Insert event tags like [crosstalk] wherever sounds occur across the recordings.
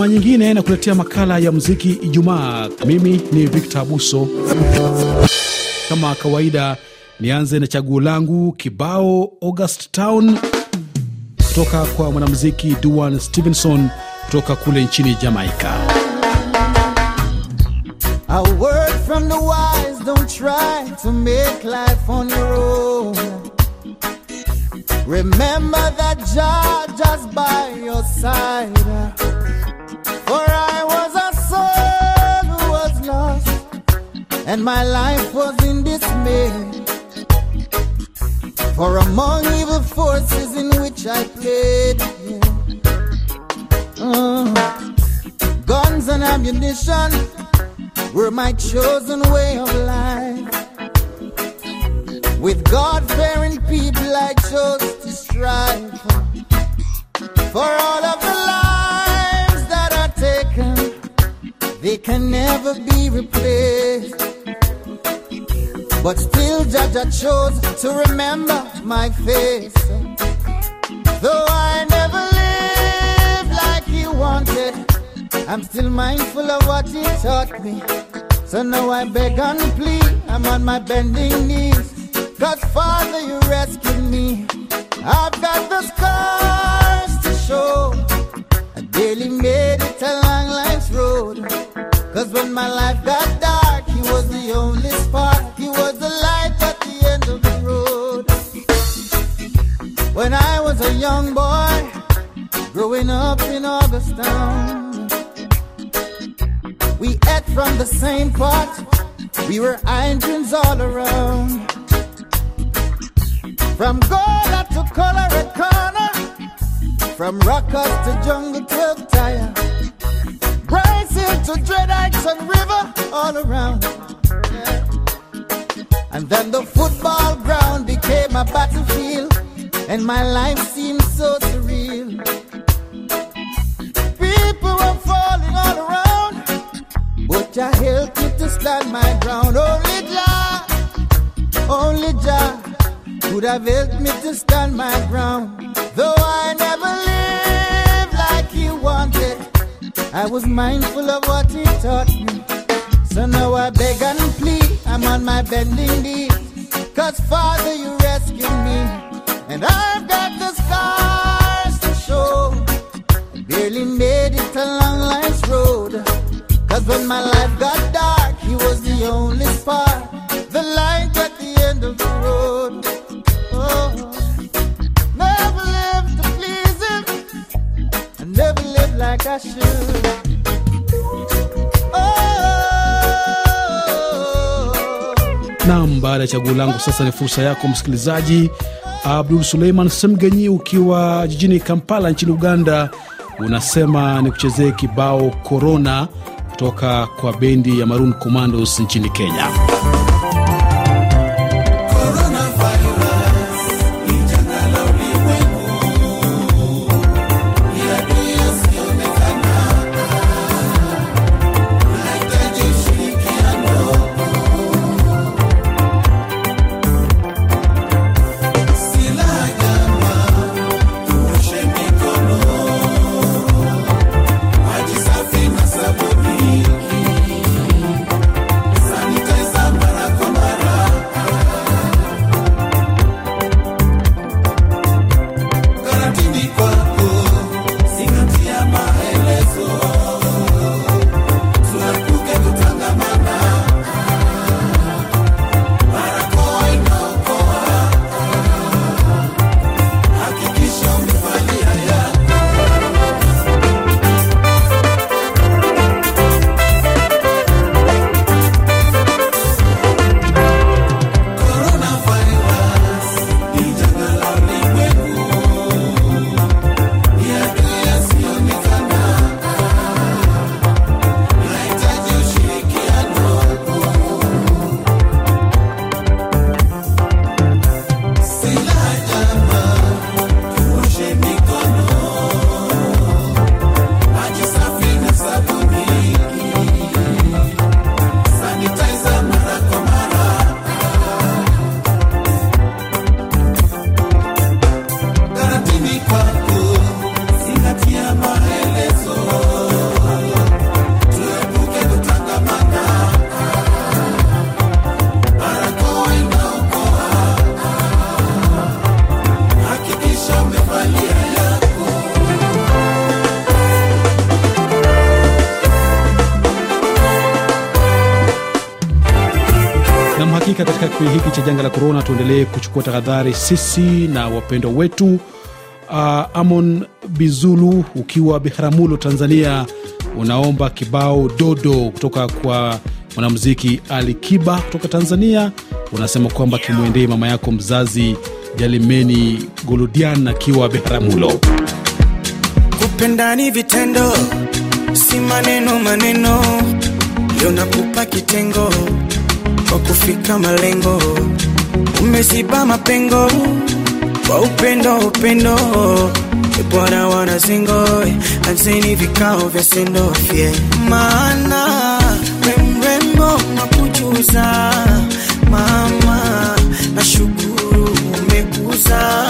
Jumaa nyingine na kuletea makala ya muziki Ijumaa. Mimi ni Victor Abuso. Kama kawaida, nianze na chaguo langu kibao August Town kutoka kwa mwanamuziki Duan Stevenson kutoka kule nchini Jamaica. A word from the wise, don't try to make life on your own. Remember that Jah just by your side. And my life was in dismay. For among evil forces in which I played, yeah. Uh, guns and ammunition were my chosen way of life. With God fearing people, I chose to strive for all of the lives that are taken. They can never be replaced. But still, Jaja chose to remember my face. Though I never lived like he wanted, I'm still mindful of what he taught me. So now I beg and plead, I'm on my bending knees. Cause Father, you rescued me. I've got the scars to show. I daily made it along life's road. Cause when my life got we ate from the same pot. We were irons all around. From Gola to Colorado from Rockers to Jungle 12 Tire, Hill to Dread Heights and River, all around. Yeah. And then the football ground became a battlefield, and my life seemed so surreal. I helped me to stand my ground. Only Jah, only Jah could have helped me to stand my ground. Though I never lived like he wanted, I was mindful of what he taught me. So now I beg and plead, I'm on my bending knees. Cause Father, you rescued me. And I've got the scars to show. I barely made it along. Cause when my life got dark, he was the only spark. The light at the end of the road. Oh, never lived to please him. I never lived like I should. Oh, Nam, baada ya chaguo langu sasa ni fursa yako msikilizaji. Abdul Suleiman Semgenyi ukiwa jijini Kampala nchini Uganda, unasema ni kuchezee kibao Corona kutoka kwa bendi ya Maroon Commandos nchini Kenya. Hakika katika kipindi hiki cha janga la korona tuendelee kuchukua tahadhari sisi na wapendwa wetu. Uh, Amon Bizulu ukiwa Biharamulo, Tanzania, unaomba kibao dodo kutoka kwa mwanamuziki Ali Kiba kutoka Tanzania. Unasema kwamba kimwendee mama yako mzazi Jalimeni Goludian akiwa Biharamulo. Kupendani vitendo si maneno maneno leo kitengo kwa kufika malengo. Umeziba mapengo kwa upendo upendo. E bwana wanazingo anzeni vikao vya sendofye maana we mrembo nakujuza mama na shukuru umekuza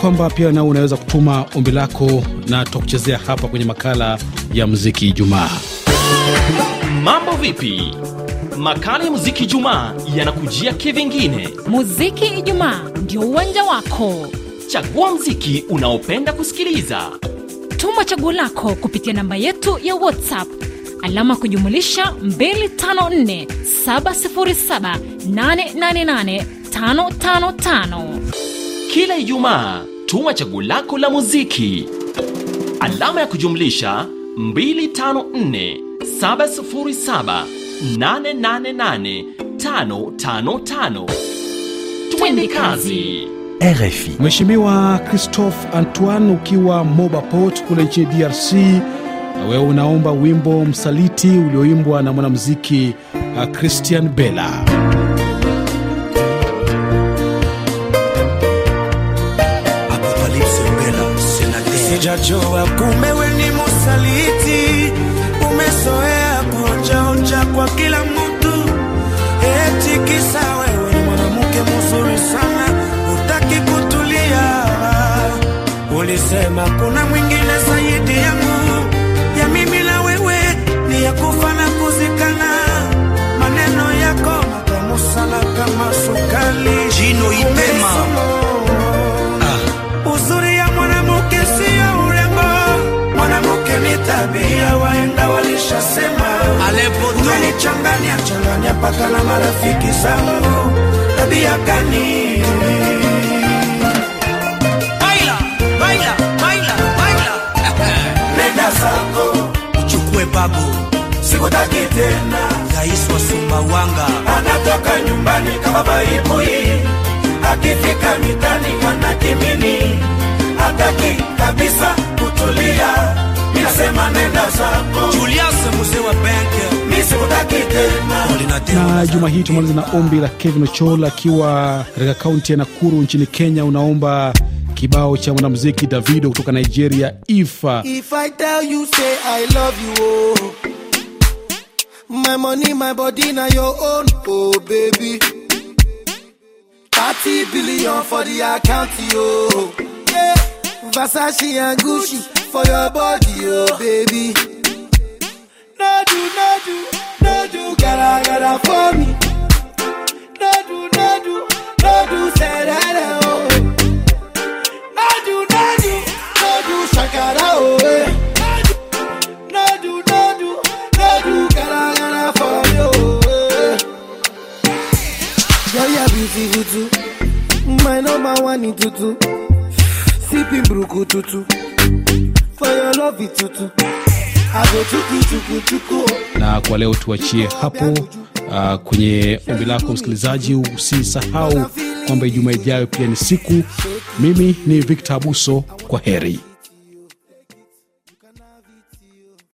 kwamba pia nao unaweza kutuma ombi lako na tutakuchezea hapa kwenye makala ya muziki Ijumaa. Mambo vipi? Makala ya muziki Jumaa yanakujia kivingine. Muziki Ijumaa ndio uwanja wako. Chagua mziki unaopenda kusikiliza, Tuma chaguo lako kupitia namba yetu ya WhatsApp alama kujumulisha 254 707 888 555. Kila Ijumaa tuma chaguo lako la muziki, alama ya kujumlisha 254 707 888 555. Twende kazi. RFI. Mheshimiwa Christophe Antoine ukiwa Mobaport kule nchini DRC, na wewe unaomba wimbo Msaliti ulioimbwa na mwanamuziki uh, Christian Bella. Sijajua kumbe we ni musaliti umesoea kuonjaonja kwa kila mtu. Eti kisa wewe ni mwanamke mzuri sana utaki kutulia. Ulisema kuna mwingine zaidi yangu. Ya mimi na wewe ni ya kufa na kuzikana. Maneno yako matamu sana kama sukali Gino Ipema. Tabia, waenda walishasema. Umenichanganya changanya paka na marafiki zangu, tabia gani? Baila, baila, baila, baila. [laughs] Nenda zako, Uchukue babu, sikutaki tena. rais wa Sumbawanga. Anatoka nyumbani kama baibui, akifika mitani kana kimini, hataki kabisa kutulia. Na juma hii tumaliza na ombi la Kevin Ochola akiwa katika kaunti ya Nakuru nchini Kenya. Unaomba kibao cha mwanamuziki Davido kutoka Nigeria, Ifa. If I tell you, say I love you, oh. My money, my body, now your own, oh baby. 30 billion for the account, yo. Yeah. Versace and Gucci for your body, oh baby. No do, no do, no do, gotta, gotta for me. No do, no do, no do, say that, oh. No do, no do, no do, shakara, oh, eh. No do, no do, no do, gotta, gotta for me, oh, eh. Girl, you're. My number one in tutu. Sipping bruku tutu. Na kwa leo tuachie hapo. Uh, kwenye ombi lako msikilizaji, usisahau kwamba Ijumaa ijayo pia ni siku. Mimi ni Victor Abuso, kwa heri.